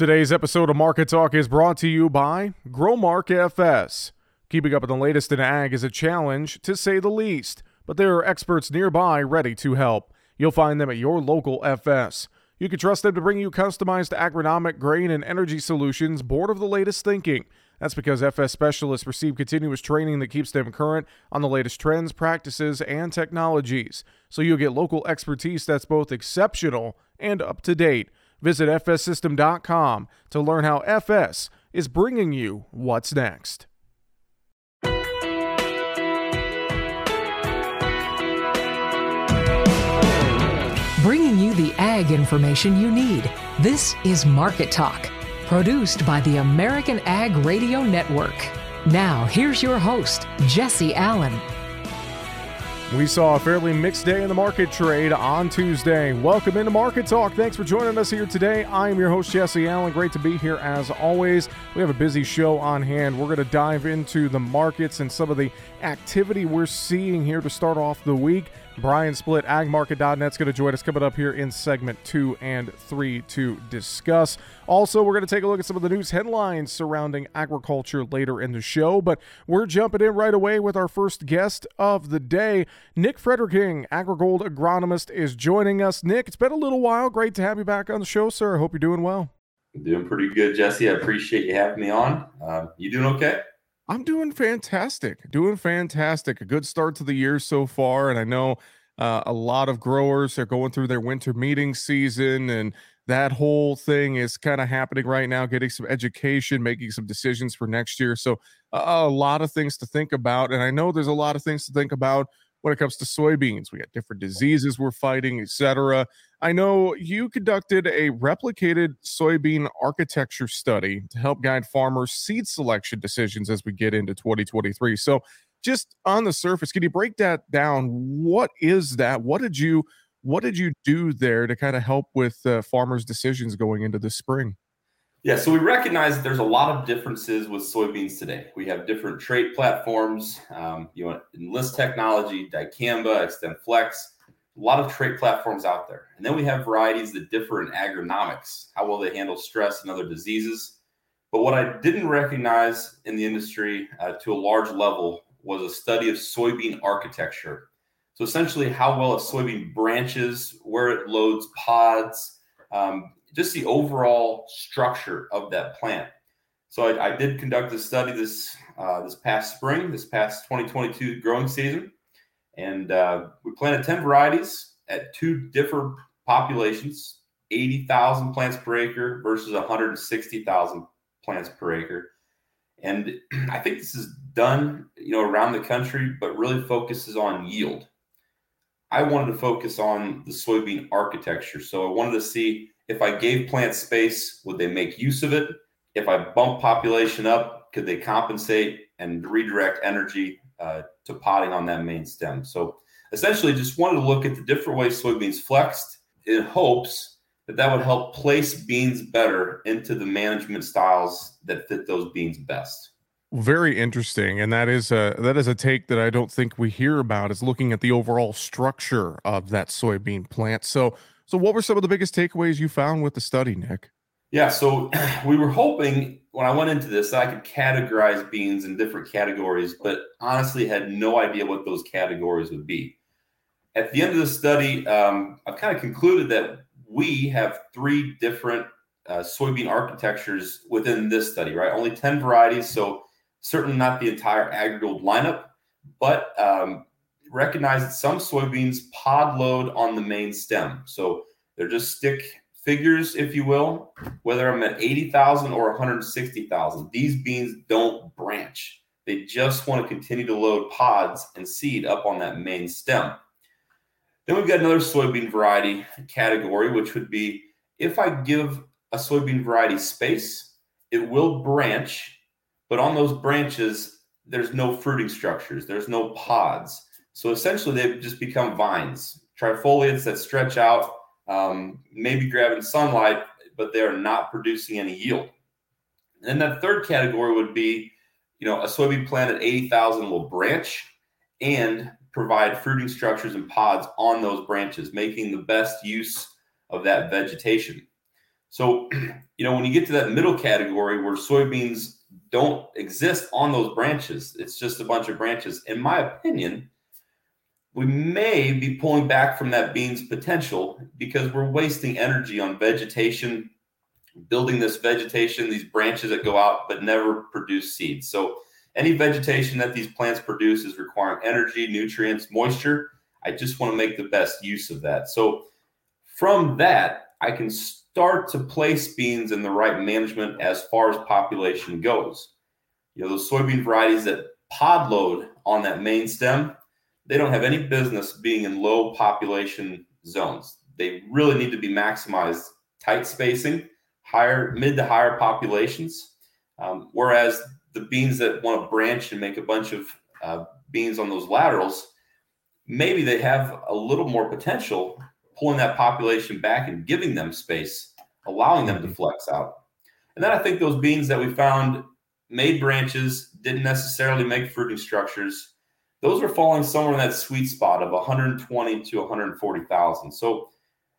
Today's episode of Market Talk is brought to you by Growmark FS. Keeping up with the latest in ag is a challenge, to say the least, but there are experts nearby ready to help. You'll find them at your local FS. You can trust them to bring you customized agronomic, grain, and energy solutions bored of the latest thinking. That's because FS specialists receive continuous training that keeps them current on the latest trends, practices, and technologies. So you'll get local expertise that's both exceptional and up to date. Visit fssystem.com to learn how FS is bringing you what's next. Bringing you the ag information you need. This is Market Talk, produced by the American Ag Radio Network. Now, here's your host, Jesse Allen. We saw a fairly mixed day in the market trade on Tuesday. Welcome into Market Talk. Thanks for joining us here today. I am your host, Jesse Allen. Great to be here as always. We have a busy show on hand. We're going to dive into the markets and some of the activity we're seeing here to start off the week. Brian Splitt, agmarket.net, is going to join us coming up here in segment two and three to discuss. Also, we're going to take a look at some of the news headlines surrounding agriculture later in the show, but we're jumping in right away with our first guest of the day. Nick Frederking, AgriGold agronomist, is joining us. Nick, it's been a little while. Great to have you back on the show, sir. I hope you're doing well. Doing pretty good, Jesse. I appreciate you having me on. Uh, you doing okay? I'm doing fantastic. Doing fantastic. A good start to the year so far. And I know uh, a lot of growers are going through their winter meeting season and that whole thing is kind of happening right now getting some education making some decisions for next year so uh, a lot of things to think about and i know there's a lot of things to think about when it comes to soybeans we got different diseases we're fighting etc i know you conducted a replicated soybean architecture study to help guide farmers seed selection decisions as we get into 2023 so just on the surface can you break that down? What is that? What did you what did you do there to kind of help with uh, farmers decisions going into the spring? Yeah so we recognize that there's a lot of differences with soybeans today. We have different trait platforms um, you know enlist technology dicamba XtendFlex a lot of trait platforms out there and then we have varieties that differ in agronomics how well they handle stress and other diseases but what i didn't recognize in the industry uh, to a large level was a study of soybean architecture. So essentially, how well a soybean branches, where it loads pods, um, just the overall structure of that plant. So I, I did conduct a study this uh, this past spring, this past 2022 growing season, and uh, we planted 10 varieties at two different populations: 80,000 plants per acre versus 160,000 plants per acre. And I think this is done, you know, around the country, but really focuses on yield. I wanted to focus on the soybean architecture. So I wanted to see if I gave plants space, would they make use of it? If I bump population up, could they compensate and redirect energy uh, to podding on that main stem? So essentially, just wanted to look at the different ways soybeans flexed in hopes that that would help place beans better into the management styles that fit those beans best. Very interesting, and that is a that is a take that I don't think we hear about. Is looking at the overall structure of that soybean plant. So, so what were some of the biggest takeaways you found with the study, Nick? Yeah, so we were hoping when I went into this that I could categorize beans in different categories, but honestly had no idea what those categories would be. At the end of the study, um, I've kind of concluded that we have three different uh, soybean architectures within this study, right? Only 10 varieties, so certainly not the entire AgriGold lineup, but um, recognize that some soybeans pod load on the main stem. So they're just stick figures, if you will, whether I'm at 80,000 or 160,000. These beans don't branch. They just want to continue to load pods and seed up on that main stem. Then we've got another soybean variety category, which would be if I give a soybean variety space, it will branch but on those branches, there's no fruiting structures, there's no pods. So essentially, they've just become vines, trifoliates that stretch out, um, maybe grabbing sunlight, but they're not producing any yield. And that third category would be, you know, a soybean plant at 80,000 will branch and provide fruiting structures and pods on those branches, making the best use of that vegetation. So, you know, when you get to that middle category where soybeans don't exist on those branches, it's just a bunch of branches. In my opinion, we may be pulling back from that bean's potential because we're wasting energy on vegetation, building this vegetation, these branches that go out but never produce seeds. So, any vegetation that these plants produce is requiring energy, nutrients, moisture. I just want to make the best use of that. So, from that, I can start to place beans in the right management as far as population goes. You know, those soybean varieties that pod load on that main stem, they don't have any business being in low population zones. They really need to be maximized tight spacing, higher mid to higher populations. Um, whereas the beans that want to branch and make a bunch of uh, beans on those laterals, maybe they have a little more potential pulling that population back and giving them space, allowing them to mm-hmm. flex out. And then I think those beans that we found made branches, didn't necessarily make fruiting structures. Those are falling somewhere in that sweet spot of 120 to 140,000. So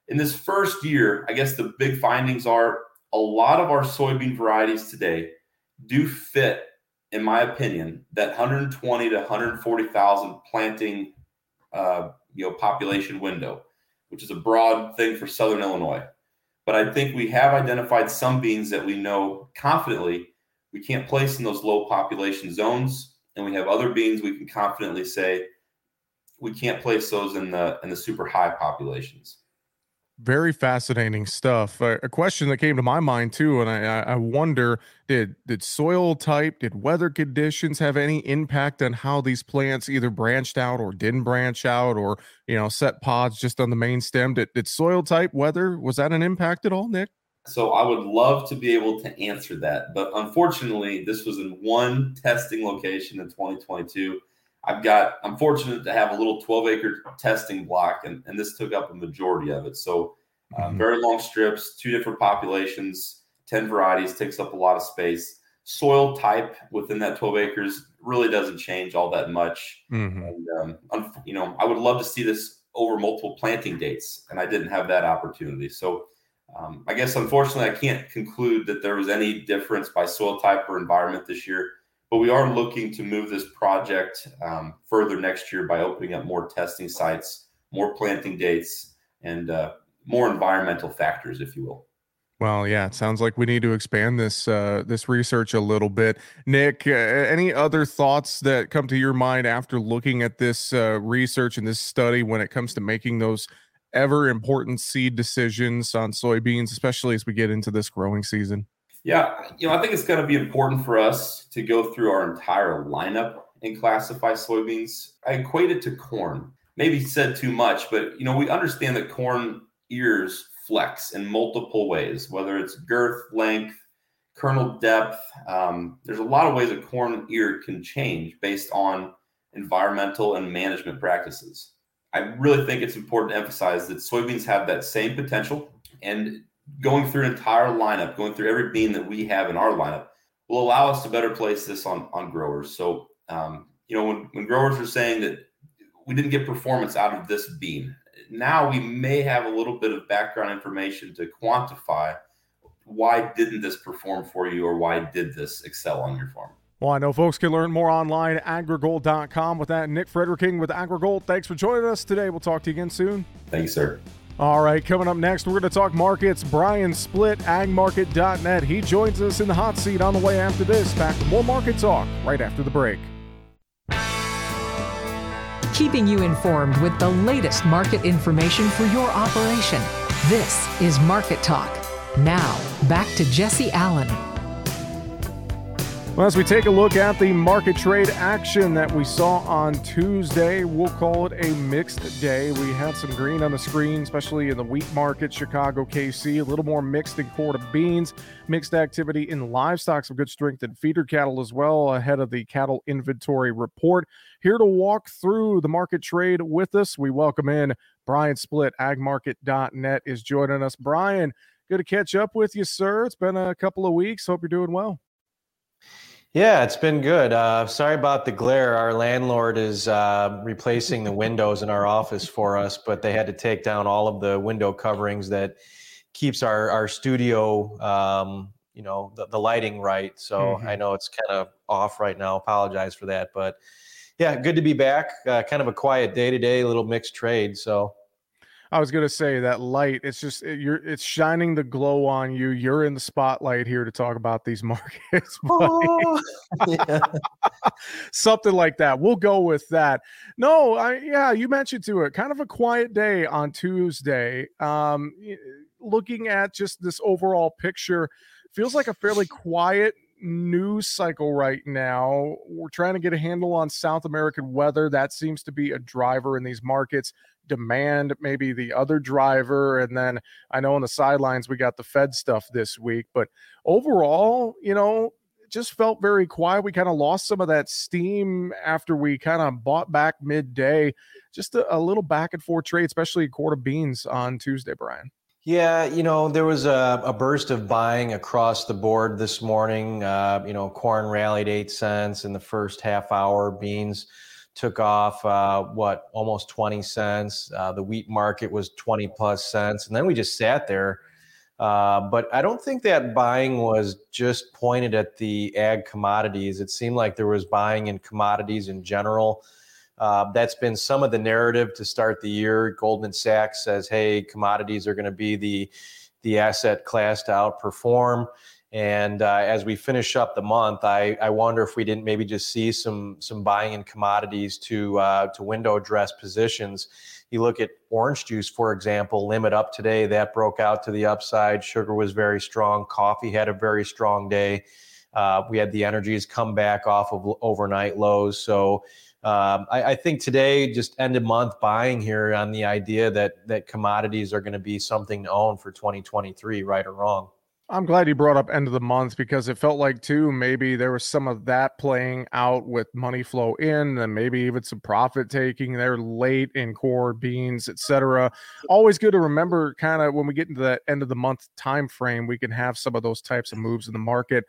in this first year, I guess the big findings are a lot of our soybean varieties today do fit, in my opinion, that 120 to 140,000 planting, uh, you know, population window, which is a broad thing for Southern Illinois. But I think we have identified some beans that we know confidently we can't place in those low population zones, we have other beans we can confidently say we can't place those in the in the super high populations very fascinating stuff. Uh, a question that came to my mind too, and I, I wonder did did soil type, did weather conditions have any impact on how these plants either branched out or didn't branch out, or you know set pods just on the main stem? Did, did soil type, weather was that an impact at all, Nick? So I would love to be able to answer that, but unfortunately, this was in one testing location in 2022. I've got, I'm fortunate to have a little 12 acre testing block, and, and this took up a majority of it. So, uh, mm-hmm. very long strips, two different populations, 10 varieties, takes up a lot of space. Soil type within that 12 acres really doesn't change all that much. Mm-hmm. And, um, you know, I would love to see this over multiple planting dates, and I didn't have that opportunity. So, um, I guess unfortunately, I can't conclude that there was any difference by soil type or environment this year but we are looking to move this project um, further next year by opening up more testing sites, more planting dates, and uh, more environmental factors, if you will. Well, yeah, it sounds like we need to expand this uh, this research a little bit. Nick, uh, any other thoughts that come to your mind after looking at this uh, research and this study when it comes to making those ever important seed decisions on soybeans, especially as we get into this growing season? Yeah, you know, I think it's going to be important for us to go through our entire lineup and classify soybeans. I equate it to corn. Maybe said too much, but you know, we understand that corn ears flex in multiple ways, whether it's girth, length, kernel depth. Um, there's a lot of ways a corn ear can change based on environmental and management practices. I really think it's important to emphasize that soybeans have that same potential. And going through an entire lineup, going through every bean that we have in our lineup, will allow us to better place this on on growers. So, um, you know, when when growers are saying that we didn't get performance out of this bean, now we may have a little bit of background information to quantify why didn't this perform for you or why did this excel on your farm. Well, I know folks can learn more online at agrigold.com. With that, Nick Frederking with AgriGold, thanks for joining us today. We'll talk to you again soon. Thanks, sir. All right, coming up next, we're going to talk markets. Brian Splitt, agmarket.net. He joins us in the hot seat on the way after this. Back with more market talk right after the break. Keeping you informed with the latest market information for your operation. This is Market Talk. Now, back to Jesse Allen. Well, as we take a look at the market trade action that we saw on Tuesday, we'll call it a mixed day. We had some green on the screen, especially in the wheat market, Chicago, KC, a little more mixed in quarter beans, mixed activity in livestock, some good strength in feeder cattle as well ahead of the cattle inventory report. Here to walk through the market trade with us, we welcome in Brian Splitt, agmarket.net is joining us. Brian, good to catch up with you, sir. It's been a couple of weeks. Hope you're doing well. Yeah, it's been good. Uh, sorry about the glare. Our landlord is uh, replacing the windows in our office for us, but they had to take down all of the window coverings that keeps our our studio um, you know the, the lighting right. So mm-hmm. I know it's kind of off right now. Apologize for that, but yeah, good to be back. Uh, kind of a quiet day today, a little mixed trade. So I was gonna say that light. It's just it, you're it's shining the glow on you. You're in the spotlight here to talk about these markets. Oh, Something like that. We'll go with that. No, I yeah, you mentioned to it. Kind of a quiet day on Tuesday. Um, looking at just this overall picture, feels like a fairly quiet news cycle right now. We're trying to get a handle on South American weather. That seems to be a driver in these markets demand maybe the other driver. And then I know on the sidelines we got the Fed stuff this week, but overall, you know, just felt very quiet. We kind of lost some of that steam after we kind of bought back midday. Just a, a little back and forth trade, especially a quart of beans on Tuesday, Brian. Yeah, you know, there was a, a, burst of buying across the board this morning. Uh, you know, corn rallied eight cents in the first half hour. Beans took off uh, what almost 20 cents. Uh, the wheat market was 20 plus cents, and then we just sat there. Uh, but I don't think that buying was just pointed at the ag commodities. It seemed like there was buying in commodities in general. Uh, that's been some of the narrative to start the year. Goldman Sachs says, "Hey, commodities are going to be the the asset class to outperform." And uh, as we finish up the month, I, I wonder if we didn't maybe just see some some buying in commodities to uh, to window dress positions. You look at orange juice, for example, limit up today. That broke out to the upside. Sugar was very strong. Coffee had a very strong day. Uh, we had the energies come back off of overnight lows. So um, I, I, think today, just end of month buying here on the idea that that commodities are going to be something to own for 2023, right or wrong. I'm glad you brought up end of the month because it felt like too maybe there was some of that playing out with money flow in and maybe even some profit taking there late in core beans, etc. Always good to remember kind of when we get into that end of the month time frame, we can have some of those types of moves in the market.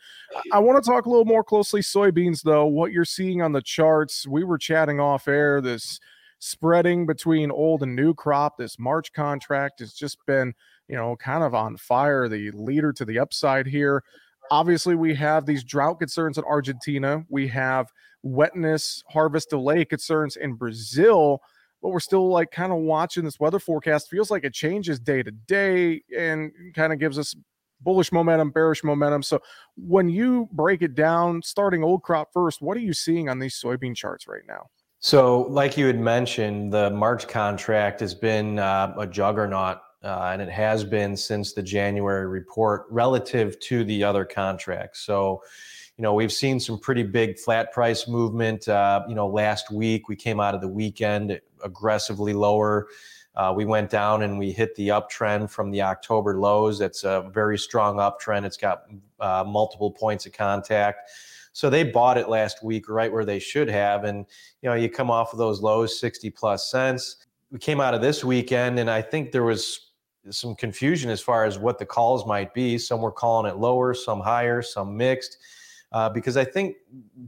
I want to talk a little more closely soybeans though. What you're seeing on the charts, we were chatting off air this spreading between old and new crop. This March contract has just been you know, kind of on fire, the leader to the upside here. Obviously, we have these drought concerns in Argentina. We have wetness, harvest delay concerns in Brazil, but we're still like kind of watching this weather forecast. Feels like it changes day to day and kind of gives us bullish momentum, bearish momentum. So when you break it down, starting old crop first, what are you seeing on these soybean charts right now? So, like you had mentioned, the March contract has been uh, a juggernaut uh, and it has been since the January report relative to the other contracts. So, you know, we've seen some pretty big flat price movement. Uh, you know, last week we came out of the weekend aggressively lower. Uh, we went down and we hit the uptrend from the October lows. It's a very strong uptrend. It's got uh, multiple points of contact. So they bought it last week right where they should have. And, you know, you come off of those lows, 60 plus cents. We came out of this weekend and I think there was some confusion as far as what the calls might be. Some were calling it lower, some higher, some mixed, uh, because I think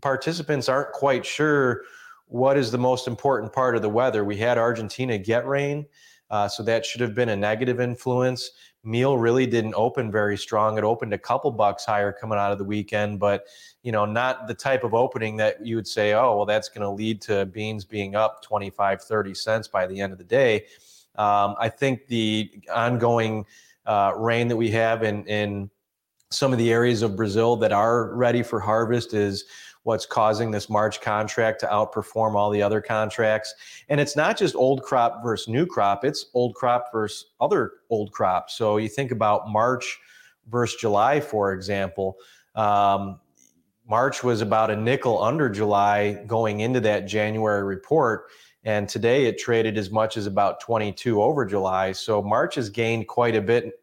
participants aren't quite sure what is the most important part of the weather. We had Argentina get rain, uh, so that should have been a negative influence. Meal really didn't open very strong. It opened a couple bucks higher coming out of the weekend, but you know, not the type of opening that you would say, oh, well, that's going to lead to beans being up 25, 30 cents by the end of the day. Um, I think the ongoing uh, rain that we have in, in some of the areas of Brazil that are ready for harvest is what's causing this March contract to outperform all the other contracts. And it's not just old crop versus new crop, it's old crop versus other old crop. So you think about March versus July, for example. Um, March was about a nickel under July going into that January report. And today it traded as much as about 22 over July. So March has gained quite a bit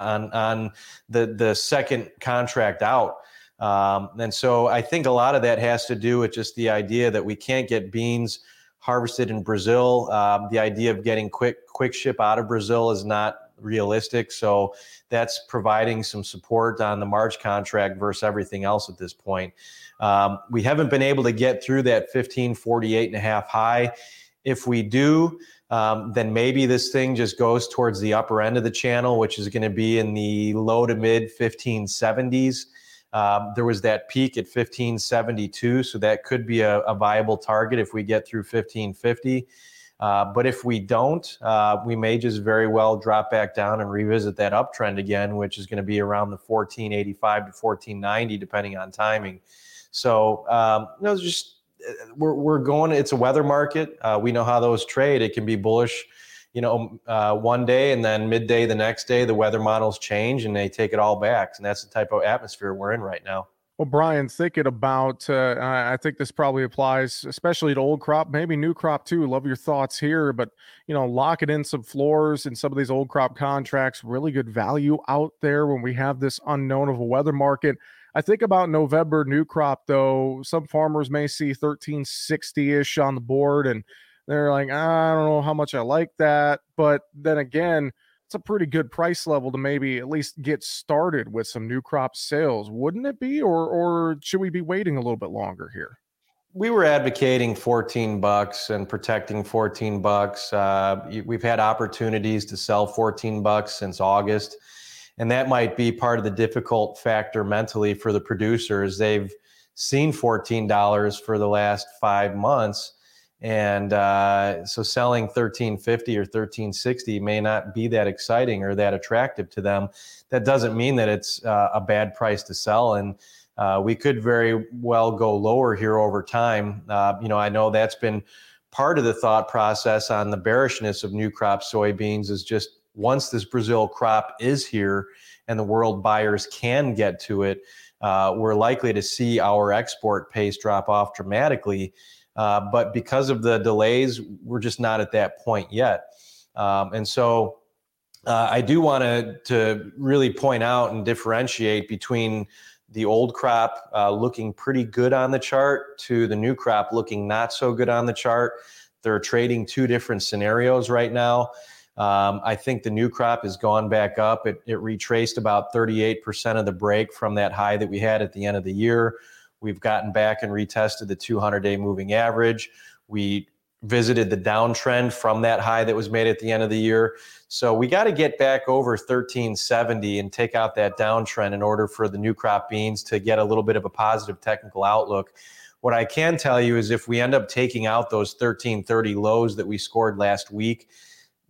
on, on the, the second contract out. Um, and so I think a lot of that has to do with just the idea that we can't get beans harvested in Brazil. Um, the idea of getting quick quick ship out of Brazil is not realistic. So that's providing some support on the March contract versus everything else at this point. Um, we haven't been able to get through that 1548 and a half high. If we do, um, then maybe this thing just goes towards the upper end of the channel, which is going to be in the low to mid 1570s. Um, there was that peak at 1572, so that could be a, a viable target if we get through 1550. Uh, but if we don't, uh, we may just very well drop back down and revisit that uptrend again, which is going to be around the 1485 to 1490, depending on timing. So, um, you know, just uh, we're, we're going, it's a weather market. Uh, we know how those trade. It can be bullish, you know, uh, one day and then midday the next day, the weather models change and they take it all back. And that's the type of atmosphere we're in right now. Well, Brian, thinking about, uh, I think this probably applies, especially to old crop, maybe new crop too. Love your thoughts here, but you know, locking in some floors and some of these old crop contracts, really good value out there when we have this unknown of a weather market. I think about November new crop though. Some farmers may see 1360 ish on the board, and they're like, I don't know how much I like that. But then again, it's a pretty good price level to maybe at least get started with some new crop sales, wouldn't it be? Or or should we be waiting a little bit longer here? We were advocating 14 bucks and protecting 14 bucks. Uh, we've had opportunities to sell 14 bucks since August, and that might be part of the difficult factor mentally for the producers. They've seen $14 for the last five months and uh, so selling 1350 or 1360 may not be that exciting or that attractive to them. That doesn't mean that it's uh, a bad price to sell. And uh, we could very well go lower here over time. Uh, you know i know that's been part of the thought process on the bearishness of new crop soybeans is just once this brazil crop is here and the world buyers can get to it uh, we're likely to see our export pace drop off dramatically uh, but because of the delays, we're just not at that point yet. Um, and so uh, I do want to to really point out and differentiate between the old crop uh, looking pretty good on the chart to the new crop looking not so good on the chart. They're trading two different scenarios right now. Um, I think the new crop has gone back up. It, it retraced about 38% of the break from that high that we had at the end of the year. We've gotten back and retested the 200 day moving average. We visited the downtrend from that high that was made at the end of the year. So we got to get back over 1370 and take out that downtrend in order for the new crop beans to get a little bit of a positive technical outlook. What I can tell you is if we end up taking out those 1330 lows that we scored last week,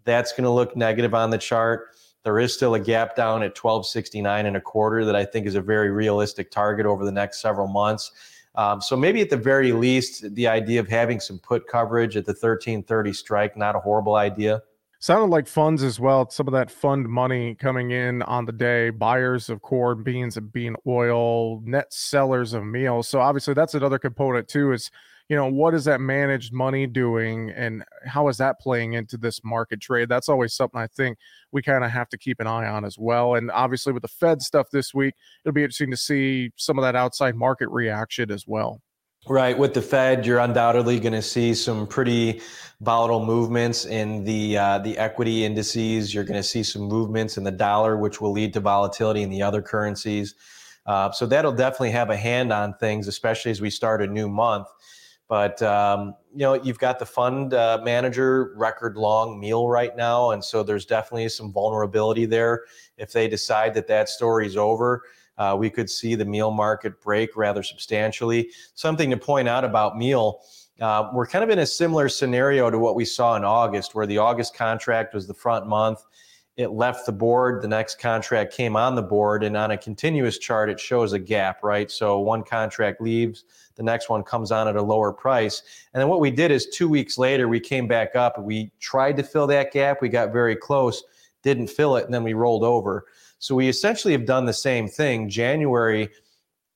that's going to look negative on the chart. There is still a gap down at 1269 and a quarter that I think is a very realistic target over the next several months. Um, so maybe at the very least, the idea of having some put coverage at the 1330 strike, not a horrible idea. Sounded like funds as well. Some of that fund money coming in on the day, buyers of corn, beans, and bean oil, net sellers of meal. So obviously that's another component too. Is you know what is that managed money doing and how is that playing into this market trade that's always something i think we kind of have to keep an eye on as well and obviously with the fed stuff this week it'll be interesting to see some of that outside market reaction as well Right. With the Fed, you're undoubtedly going to see some pretty volatile movements in the uh, the equity indices. You're going to see some movements in the dollar, which will lead to volatility in the other currencies. Uh, so that'll definitely have a hand on things, especially as we start a new month. But um, you know, you've got the fund uh, manager record long meal right now, and so there's definitely some vulnerability there. If they decide that that story's over, uh, we could see the meal market break rather substantially. Something to point out about meal. Uh, we're kind of in a similar scenario to what we saw in August, where the August contract was the front month. It left the board. The next contract came on the board, and on a continuous chart, it shows a gap, right? So one contract leaves, the next one comes on at a lower price. And then what we did is two weeks later, we came back up. We tried to fill that gap. We got very close, didn't fill it, and then we rolled over. So we essentially have done the same thing. January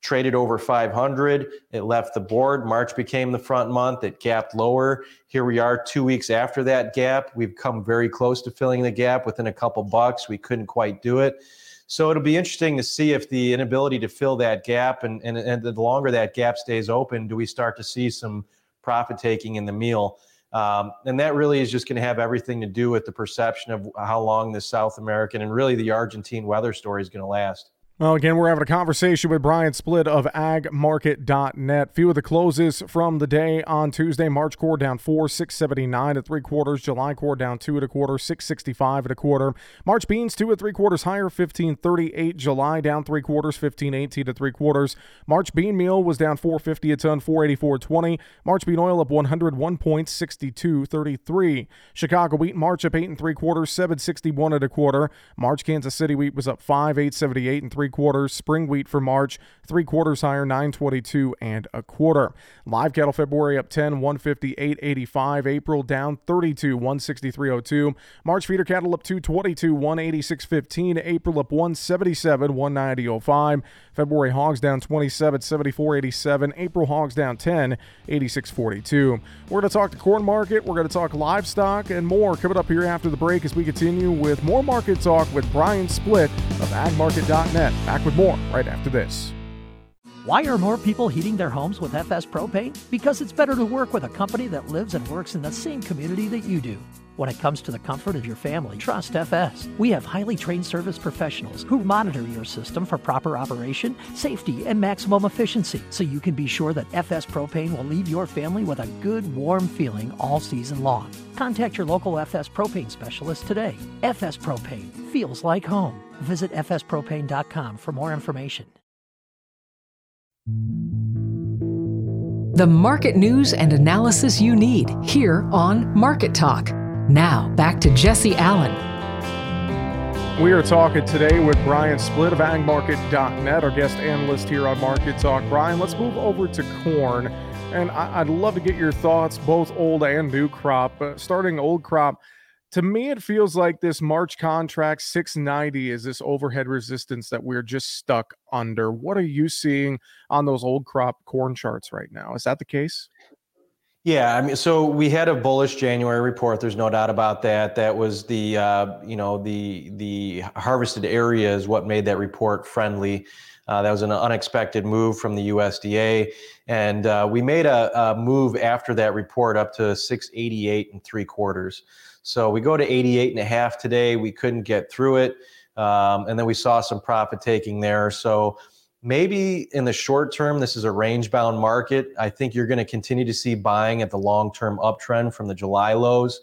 traded over 500. It left the board. March became the front month. It gapped lower. Here we are two weeks after that gap. We've come very close to filling the gap within a couple bucks. We couldn't quite do it. So it'll be interesting to see if the inability to fill that gap and, and, and the longer that gap stays open, do we start to see some profit taking in the meal? Um, and that really is just going to have everything to do with the perception of how long the South American and really the Argentine weather story is going to last. Well, again, we're having a conversation with Brian Splitt of agmarket.net. Few of the closes from the day on Tuesday. March core down 4, 679 at three quarters. July core down 2 at a quarter, 665 at a quarter. March beans 2 at three quarters higher, 1538. July down three quarters, 1518 at three quarters. March bean meal was down 450 a ton, 484.20. March bean oil up 101 points, 62.33. Chicago wheat March up 8 and three quarters, 761 at a quarter. March Kansas City wheat was up 5, 878 and three three quarters. Spring wheat for March, three quarters higher, 922 and a quarter. Live cattle February up 10, 158, 85. April down 32, 163.02. March feeder cattle up 222, 186.15. April up 177, 190.05. February hogs down 27, 74.87. April hogs down 10, 86.42. We're going to talk the corn market. We're going to talk livestock and more coming up here after the break as we continue with more market talk with Brian Splitt of agmarket.net. Back with more right after this. Why are more people heating their homes with FS Propane? Because it's better to work with a company that lives and works in the same community that you do. When it comes to the comfort of your family, trust FS. We have highly trained service professionals who monitor your system for proper operation, safety, and maximum efficiency so you can be sure that FS Propane will leave your family with a good, warm feeling all season long. Contact your local FS Propane specialist today. FS Propane feels like home. Visit fspropane.com for more information. The market news and analysis you need here on Market Talk. Now, back to Jesse Allen. We are talking today with Brian Splitt of agmarket.net, our guest analyst here on Market Talk. Brian, let's move over to corn. And I'd love to get your thoughts, both old and new crop. Uh, starting old crop, to me, it feels like this March contract 690 is this overhead resistance that we're just stuck under. What are you seeing on those old crop corn charts right now? Is that the case? Yeah, I mean, so we had a bullish January report. There's no doubt about that. That was the, uh, you know, the the harvested area is what made that report friendly. Uh, that was an unexpected move from the USDA, and uh, we made a, a, move after that report up to 688 and three quarters. So we go to 88 and a half today. We couldn't get through it. Um, and then we saw some profit taking there. So maybe in the short term, this is a range bound market. I think you're going to continue to see buying at the long term uptrend from the July lows.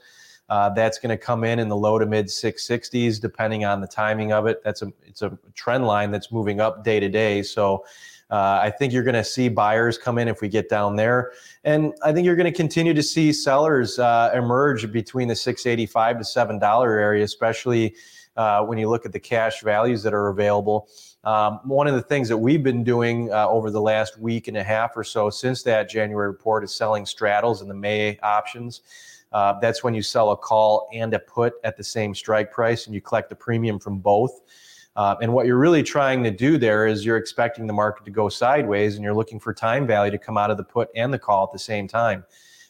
Uh, that's going to come in in the low to mid 660s, depending on the timing of it. That's a it's a trend line that's moving up day to day. So uh, I think you're going to see buyers come in if we get down there, and I think you're going to continue to see sellers uh, emerge between the 685 to seven dollar area, especially uh, when you look at the cash values that are available. Um, one of the things that we've been doing uh, over the last week and a half or so since that January report is selling straddles in the May options. Uh, that's when you sell a call and a put at the same strike price, and you collect the premium from both. Uh, and what you're really trying to do there is you're expecting the market to go sideways and you're looking for time value to come out of the put and the call at the same time.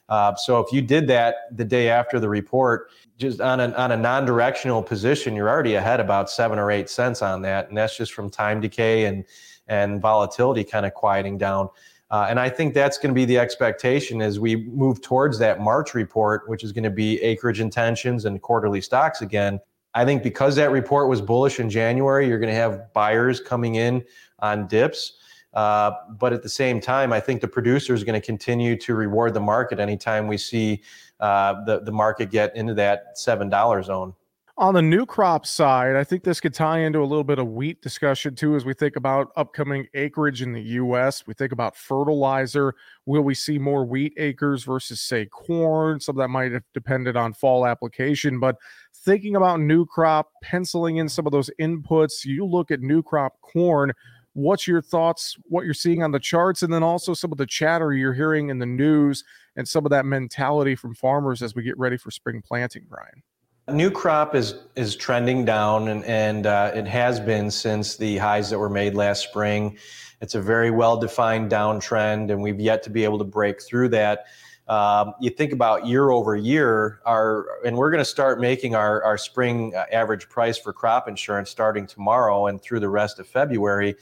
Uh, so if you did that the day after the report, just on a, on a non-directional position, you're already ahead about seven or eight cents on that, and that's just from time decay and and volatility kind of quieting down. Uh, and I think that's going to be the expectation as we move towards that March report, which is going to be acreage intentions and quarterly stocks again. I think because that report was bullish in January, you're going to have buyers coming in on dips. Uh, but at the same time, I think the producer is going to continue to reward the market anytime we see uh, the the market get into that seven dollar zone. On the new crop side, I think this could tie into a little bit of wheat discussion too as we think about upcoming acreage in the US. We think about fertilizer. Will we see more wheat acres versus, say, corn? Some of that might have depended on fall application. But thinking about new crop, penciling in some of those inputs, you look at new crop corn. What's your thoughts, what you're seeing on the charts, and then also some of the chatter you're hearing in the news and some of that mentality from farmers as we get ready for spring planting, Brian? New crop is is trending down, and and uh, it has been since the highs that were made last spring. It's a very well defined downtrend, and we've yet to be able to break through that. Um, you think about year over year, our and we're going to start making our our spring uh, average price for crop insurance starting tomorrow and through the rest of February.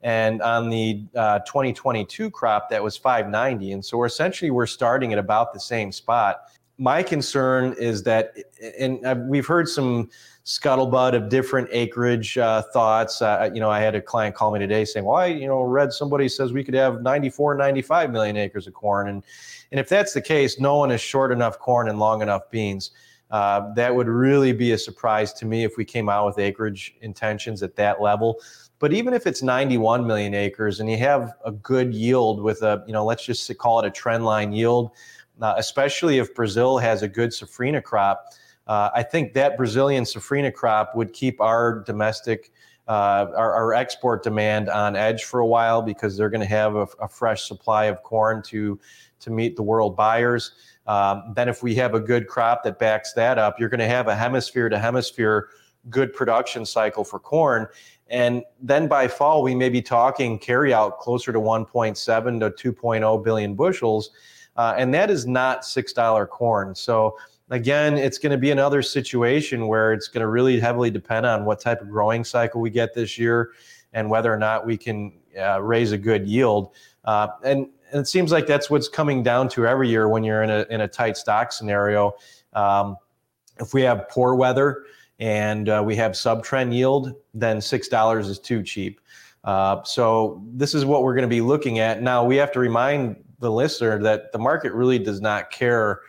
And on the uh, 2022 crop, that was 590, and so we're essentially we're starting at about the same spot my concern is that, and we've heard some scuttlebutt of different acreage uh, thoughts. Uh, you know, I had a client call me today saying, "Well, I, you know, read somebody says we could have 94, 95 million acres of corn," and and if that's the case, no one is short enough corn and long enough beans. Uh, that would really be a surprise to me if we came out with acreage intentions at that level. But even if it's 91 million acres and you have a good yield with a, you know, let's just call it a trend line yield, uh, especially if Brazil has a good safrinha crop, uh, I think that Brazilian safrinha crop would keep our domestic, uh, our, our, export demand on edge for a while because they're going to have a, a, fresh supply of corn to to meet the world buyers. Um, then, if we have a good crop that backs that up, you're going to have a hemisphere to hemisphere good production cycle for corn. And then by fall, we may be talking carryout closer to 1.7 to 2.0 billion bushels. Uh, and that is not $6 corn. So, again, it's going to be another situation where it's going to really heavily depend on what type of growing cycle we get this year and whether or not we can uh, raise a good yield. Uh, and, and, it seems like that's what's coming down to every year when you're in a, in a tight stock scenario. Um, if we have poor weather, and uh, we have subtrend yield, then $6 is too cheap. Uh, so this is what we're going to be looking at. Now we have to remind the listener that the market really does not care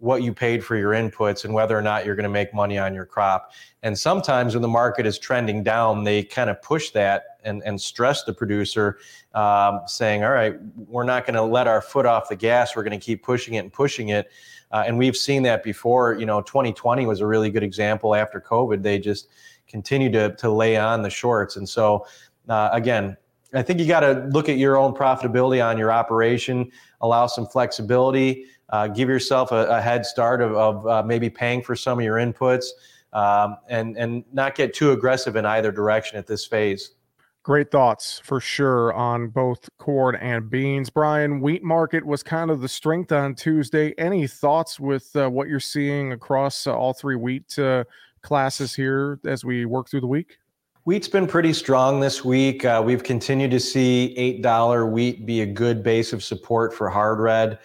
what you paid for your inputs and whether or not you're going to make money on your crop. And sometimes when the market is trending down, they kind of push that and, and stress the producer, um, saying, all right, we're not going to let our foot off the gas. We're going to keep pushing it and pushing it. Uh, and we've seen that before. You know, 2020 was a really good example after COVID. They just continue to, to lay on the shorts. And so, uh, again, I think you got to look at your own profitability on your operation, allow some flexibility, uh, give yourself a, a, head start of, of uh, maybe paying for some of your inputs, um, and and not get too aggressive in either direction at this phase. Great thoughts for sure on both corn and beans. Brian, wheat market was kind of the strength on Tuesday. Any thoughts with uh, what you're seeing across uh, all three wheat uh, classes here as we work through the week? Wheat's been pretty strong this week. Uh, we've continued to see $8 wheat be a good base of support for hard red.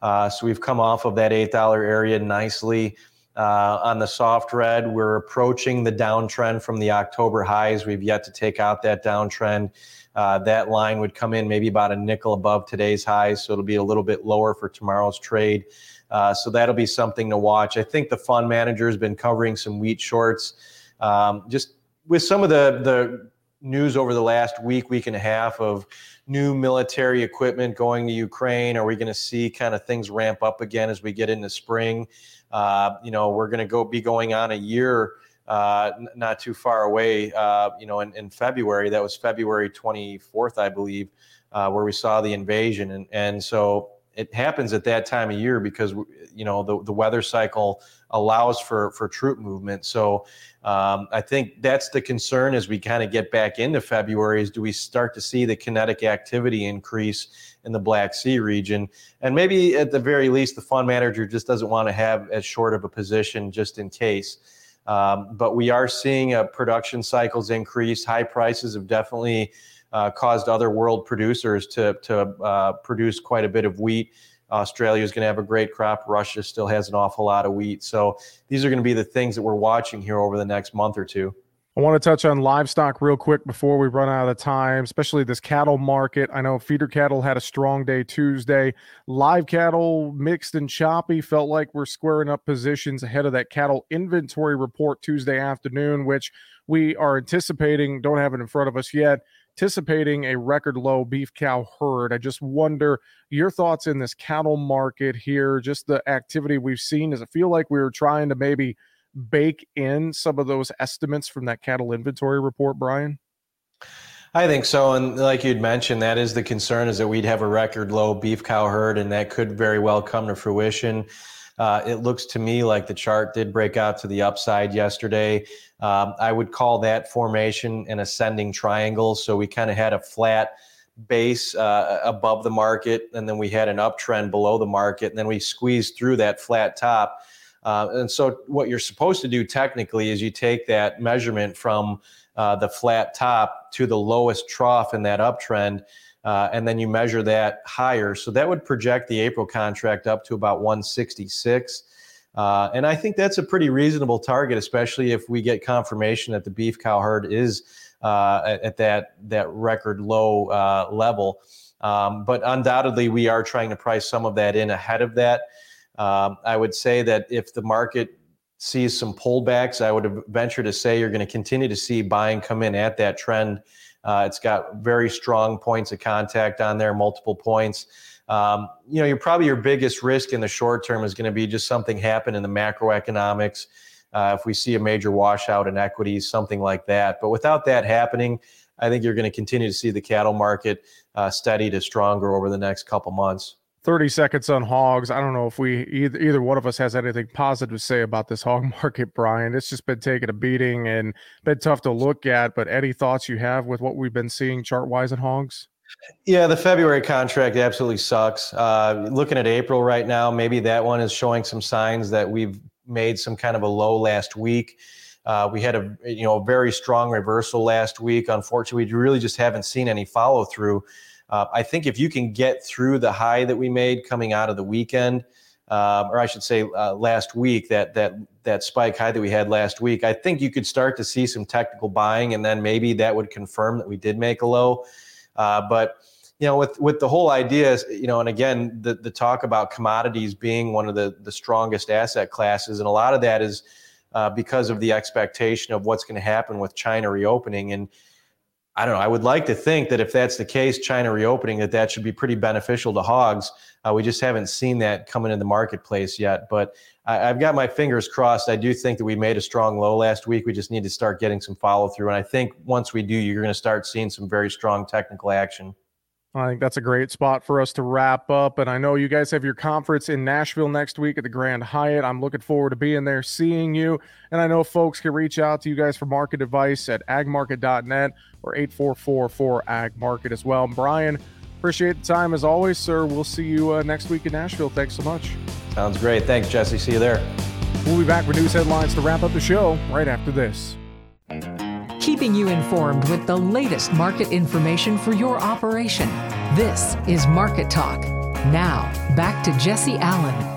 Uh, so we've come off of that $8 area nicely. Uh, on the soft red, we're approaching the downtrend from the October highs. We've yet to take out that downtrend. Uh, that line would come in maybe about a nickel above today's highs, so it'll be a little bit lower for tomorrow's trade. Uh, so that'll be something to watch. I think the fund manager has been covering some wheat shorts. Um, just with some of the the news over the last week, week and a half of new military equipment going to Ukraine? Are we going to see kind of things ramp up again as we get into spring? Uh, you know, we're going to go be going on a year uh, not too far away. Uh, you know, in, in, February, that was February 24th, I believe, uh, where we saw the invasion, and and so it happens at that time of year because you know the, the weather cycle allows for for troop movement. So um, i think that's the concern as we kind of get back into february is do we start to see the kinetic activity increase in the black sea region? And maybe at the very least the fund manager just doesn't want to have as short of a position just in case. Um, but we are seeing a production cycles increase. High prices have definitely uh, caused other world producers to, to uh, produce quite a bit of wheat. Australia is going to have a great crop. Russia still has an awful lot of wheat. So these are going to be the things that we're watching here over the next month or two. I want to touch on livestock real quick before we run out of time, especially this cattle market. I know feeder cattle had a strong day Tuesday. Live cattle mixed and choppy. Felt like we're squaring up positions ahead of that cattle inventory report Tuesday afternoon, which we are anticipating. Don't have it in front of us yet anticipating a record low beef cow herd. I just wonder your thoughts in this cattle market here, just the activity we've seen. Does it feel like we were trying to maybe bake in some of those estimates from that cattle inventory report, Brian? I think so. And like you'd mentioned, that is the concern is that we'd have a record low beef cow herd, and that could very well come to fruition. Uh, it looks to me like the chart did break out to the upside yesterday. Um, I would call that formation an ascending triangle. So we kind of had a flat base uh, above the market, and then we had an uptrend below the market, and then we squeezed through that flat top. Uh, and so, what you're supposed to do technically is you take that measurement from uh, the flat top to the lowest trough in that uptrend, uh, and then you measure that higher. So that would project the April contract up to about 166. Uh, and I think that's a pretty reasonable target, especially if we get confirmation that the beef cow herd is uh, at, at, that that record low uh, level. Um, but undoubtedly, we are trying to price some of that in ahead of that. Um, I would say that if the market sees some pullbacks, I would venture to say you're going to continue to see buying come in at that trend. Uh, it's got very strong points of contact on there, multiple points. Um, you know, you're probably your biggest risk in the short term is going to be just something happen in the macroeconomics. Uh, if we see a major washout in equities, something like that. But without that happening, I think you're going to continue to see the cattle market uh, steady to stronger over the next couple months. 30 seconds on hogs. I don't know if we either, either one of us has anything positive to say about this hog market, Brian. It's just been taking a beating and been tough to look at. But any thoughts you have with what we've been seeing chart wise in hogs? Yeah, the February contract absolutely sucks. Uh, looking at April right now, maybe that one is showing some signs that we've made some kind of a low last week. Uh, we had a you know very strong reversal last week. Unfortunately, we really just haven't seen any follow through. Uh, I think if you can get through the high that we made coming out of the weekend, um, or I should say uh, last week, that that that spike high that we had last week, I think you could start to see some technical buying, and then maybe that would confirm that we did make a low. Uh, but you know, with with the whole idea, you know, and again, the the talk about commodities being one of the the strongest asset classes, and a lot of that is uh, because of the expectation of what's going to happen with China reopening. And I don't know. I would like to think that if that's the case, China reopening, that that should be pretty beneficial to hogs. Uh, we just haven't seen that coming in the marketplace yet. But I, have got my fingers crossed. I do think that we made a strong low last week. We just need to start getting some follow through. And I think once we do, you're going to start seeing some very strong technical action. I think that's a great spot for us to wrap up. And I know you guys have your conference in Nashville next week at the Grand Hyatt. I'm looking forward to being there, seeing you. And I know folks can reach out to you guys for market advice at agmarket.net or 8444 agmarket as well. And Brian, appreciate the time as always, sir. We'll see you uh, next week in Nashville. Thanks so much. Sounds great. Thanks, Jesse. See you there. We'll be back with news headlines to wrap up the show right after this keeping you informed with the latest market information for your operation. This is Market Talk. Now, back to Jesse Allen.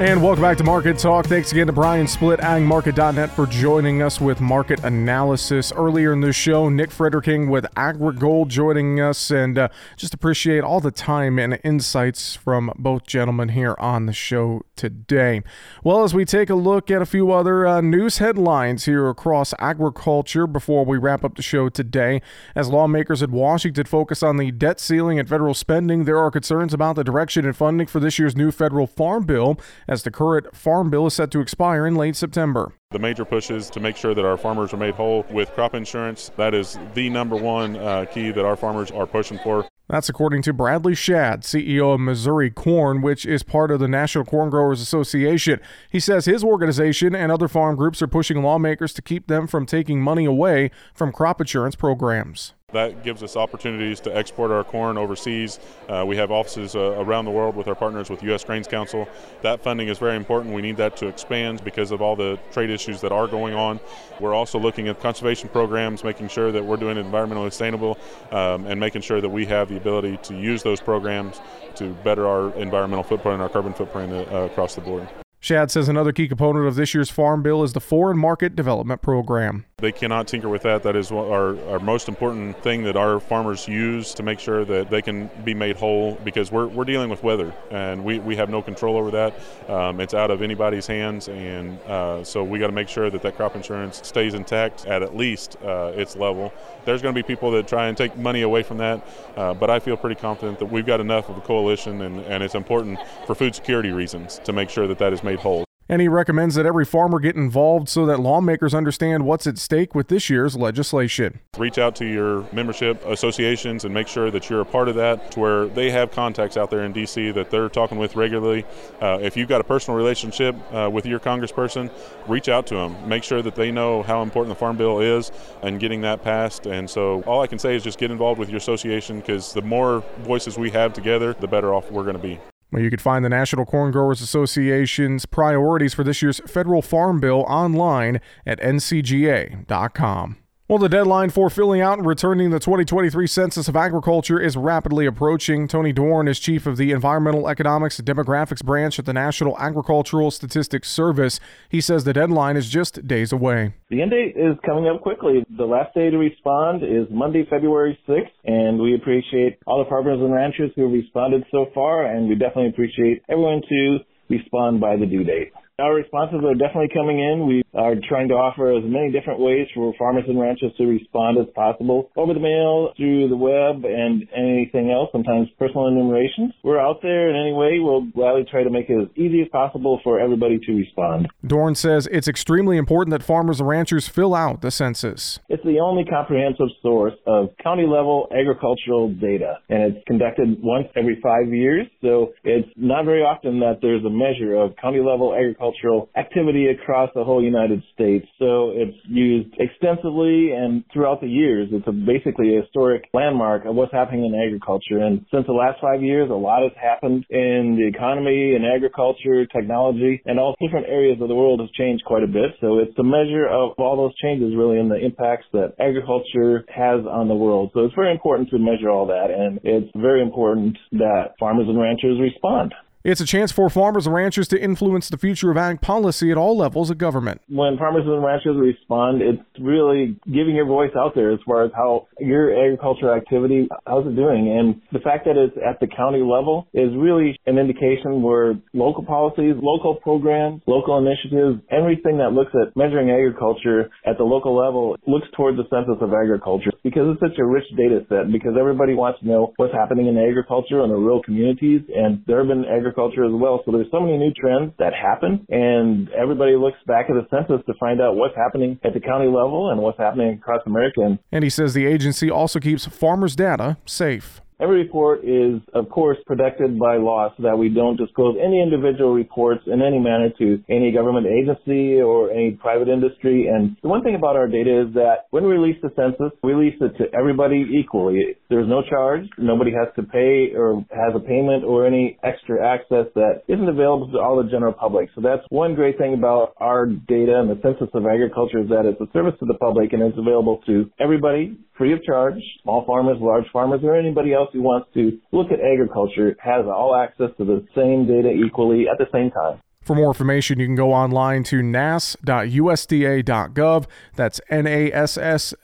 And welcome back to Market Talk. Thanks again to Brian Splitt, agmarket.net, for joining us with market analysis. Earlier in the show, Nick Frederking with AgriGold joining us, and uh, just appreciate all the time and insights from both gentlemen here on the show today. Well, as we take a look at a few other uh, news headlines here across agriculture before we wrap up the show today, as lawmakers in Washington focus on the debt ceiling and federal spending, there are concerns about the direction and funding for this year's new federal farm bill as the current farm bill is set to expire in late September. The major push is to make sure that our farmers are made whole with crop insurance. That is the number one uh, key that our farmers are pushing for. That's according to Bradley Schad, CEO of Missouri Corn, which is part of the National Corn Growers Association. He says his organization and other farm groups are pushing lawmakers to keep them from taking money away from crop insurance programs. That gives us opportunities to export our corn overseas. Uh, we have offices uh, around the world with our partners with U.S. Grains Council. That funding is very important. We need that to expand because of all the trade issues that are going on. We're also looking at conservation programs, making sure that we're doing environmentally sustainable um, and making sure that we have the ability to use those programs to better our environmental footprint and our carbon footprint uh, across the board. Schad says another key component of this year's Farm Bill is the Foreign Market Development Program. They cannot tinker with that. That is our, our most important thing that our farmers use to make sure that they can be made whole because we're, we're dealing with weather and we, we have no control over that. Um, it's out of anybody's hands, and uh, so we got to make sure that that crop insurance stays intact at at least uh, its level. There's going to be people that try and take money away from that, uh, but I feel pretty confident that we've got enough of a coalition, and, and it's important for food security reasons to make sure that that is made whole. And he recommends that every farmer get involved so that lawmakers understand what's at stake with this year's legislation. Reach out to your membership associations and make sure that you're a part of that to where they have contacts out there in D.C. that they're talking with regularly. Uh, if you've got a personal relationship uh, with your congressperson, reach out to them. Make sure that they know how important the Farm Bill is and getting that passed. And so all I can say is just get involved with your association because the more voices we have together, the better off we're going to be. Well, you can find the National Corn Growers Association's priorities for this year's federal farm bill online at ncga.com. Well, the deadline for filling out and returning the 2023 Census of Agriculture is rapidly approaching. Tony Dorn is chief of the Environmental Economics and Demographics branch at the National Agricultural Statistics Service. He says the deadline is just days away. The end date is coming up quickly. The last day to respond is Monday, February 6th, and we appreciate all the farmers and ranchers who have responded so far, and we definitely appreciate everyone to respond by the due date. Our responses are definitely coming in. We are trying to offer as many different ways for farmers and ranchers to respond as possible over the mail, through the web, and anything else, sometimes personal enumerations. We're out there in any way. We'll gladly try to make it as easy as possible for everybody to respond. Dorn says it's extremely important that farmers and ranchers fill out the census. It's the only comprehensive source of county level agricultural data, and it's conducted once every five years. So it's not very often that there's a measure of county level agricultural agricultural activity across the whole United States. So it's used extensively and throughout the years. It's a, basically a historic landmark of what's happening in agriculture. And since the last five years, a lot has happened in the economy and agriculture, technology, and all different areas of the world has changed quite a bit. So it's a measure of all those changes really and the impacts that agriculture has on the world. So it's very important to measure all that. And it's very important that farmers and ranchers respond. It's a chance for farmers and ranchers to influence the future of ag policy at all levels of government. When farmers and ranchers respond, it's really giving your voice out there as far as how your agricultural activity, how's it doing? And the fact that it's at the county level is really an indication where local policies, local programs, local initiatives, everything that looks at measuring agriculture at the local level looks toward the census of agriculture because it's such a rich data set because everybody wants to know what's happening in agriculture in the rural communities and there have been agriculture agriculture as well. So there's so many new trends that happen and everybody looks back at the census to find out what's happening at the county level and what's happening across America. And he says the agency also keeps farmers' data safe. Every report is, of course, protected by law so that we don't disclose any individual reports in any manner to any government agency or any private industry. And the one thing about our data is that when we release the census, we release it to everybody equally. There's no charge. Nobody has to pay or has a payment or any extra access that isn't available to all the general public. So that's one great thing about our data and the Census of Agriculture is that it's a service to the public and it's available to everybody free of charge. Small farmers, large farmers, or anybody else who wants to look at agriculture has all access to the same data equally at the same time. For more information, you can go online to nass.usda.gov. That's nass.usda.gov.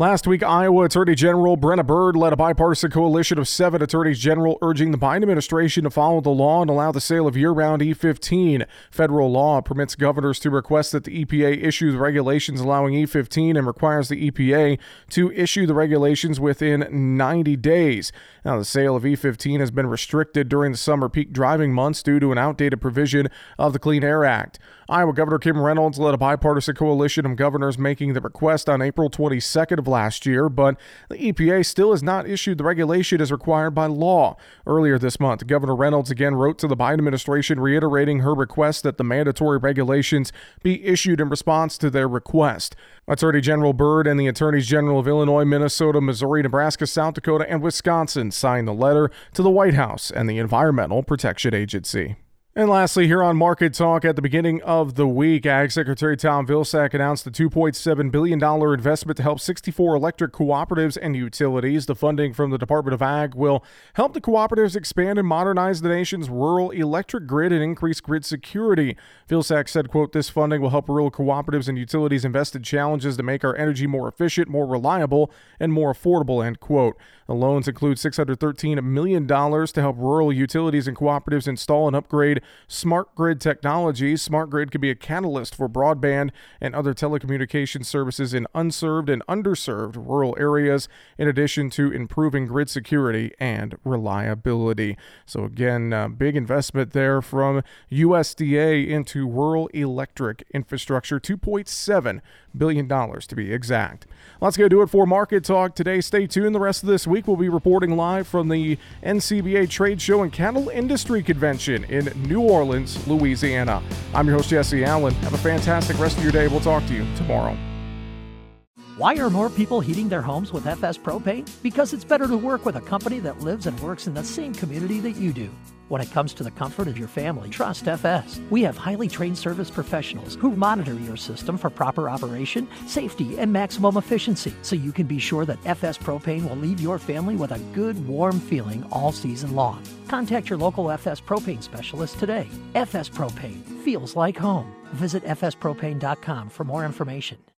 Last week, Iowa Attorney General Brenna Bird led a bipartisan coalition of seven attorneys general urging the Biden administration to follow the law and allow the sale of year round E15. Federal law permits governors to request that the EPA issue regulations allowing E15 and requires the EPA to issue the regulations within 90 days. Now, the sale of E15 has been restricted during the summer peak driving months due to an outdated provision of the Clean Air Act. Iowa Governor Kim Reynolds led a bipartisan coalition of governors making the request on April 22nd of last year, but the EPA still has not issued the regulation as required by law. Earlier this month, Governor Reynolds again wrote to the Biden administration reiterating her request that the mandatory regulations be issued in response to their request. Attorney General Bird and the Attorneys General of Illinois, Minnesota, Missouri, Nebraska, South Dakota, and Wisconsin signed the letter to the White House and the Environmental Protection Agency. And lastly, here on Market Talk at the beginning of the week, Ag Secretary Tom Vilsack announced a $2.7 billion investment to help 64 electric cooperatives and utilities. The funding from the Department of Ag will help the cooperatives expand and modernize the nation's rural electric grid and increase grid security. Vilsack said, quote, this funding will help rural cooperatives and utilities invest in challenges to make our energy more efficient, more reliable, and more affordable, end quote. The loans include $613 million to help rural utilities and cooperatives install and upgrade smart grid technologies. Smart grid could be a catalyst for broadband and other telecommunications services in unserved and underserved rural areas, in addition to improving grid security and reliability. So, again, uh, big investment there from USDA into rural electric infrastructure, $2.7 billion to be exact. Let's go do it for Market Talk today. Stay tuned. The rest of this week, we'll be reporting live from the NCBA Trade Show and Cattle Industry Convention in New Orleans, Louisiana. I'm your host, Jesse Allen. Have a fantastic rest of your day. We'll talk to you tomorrow. Why are more people heating their homes with FS Propane? Because it's better to work with a company that lives and works in the same community that you do. When it comes to the comfort of your family, trust FS. We have highly trained service professionals who monitor your system for proper operation, safety, and maximum efficiency so you can be sure that FS Propane will leave your family with a good, warm feeling all season long. Contact your local FS Propane specialist today. FS Propane feels like home. Visit fspropane.com for more information.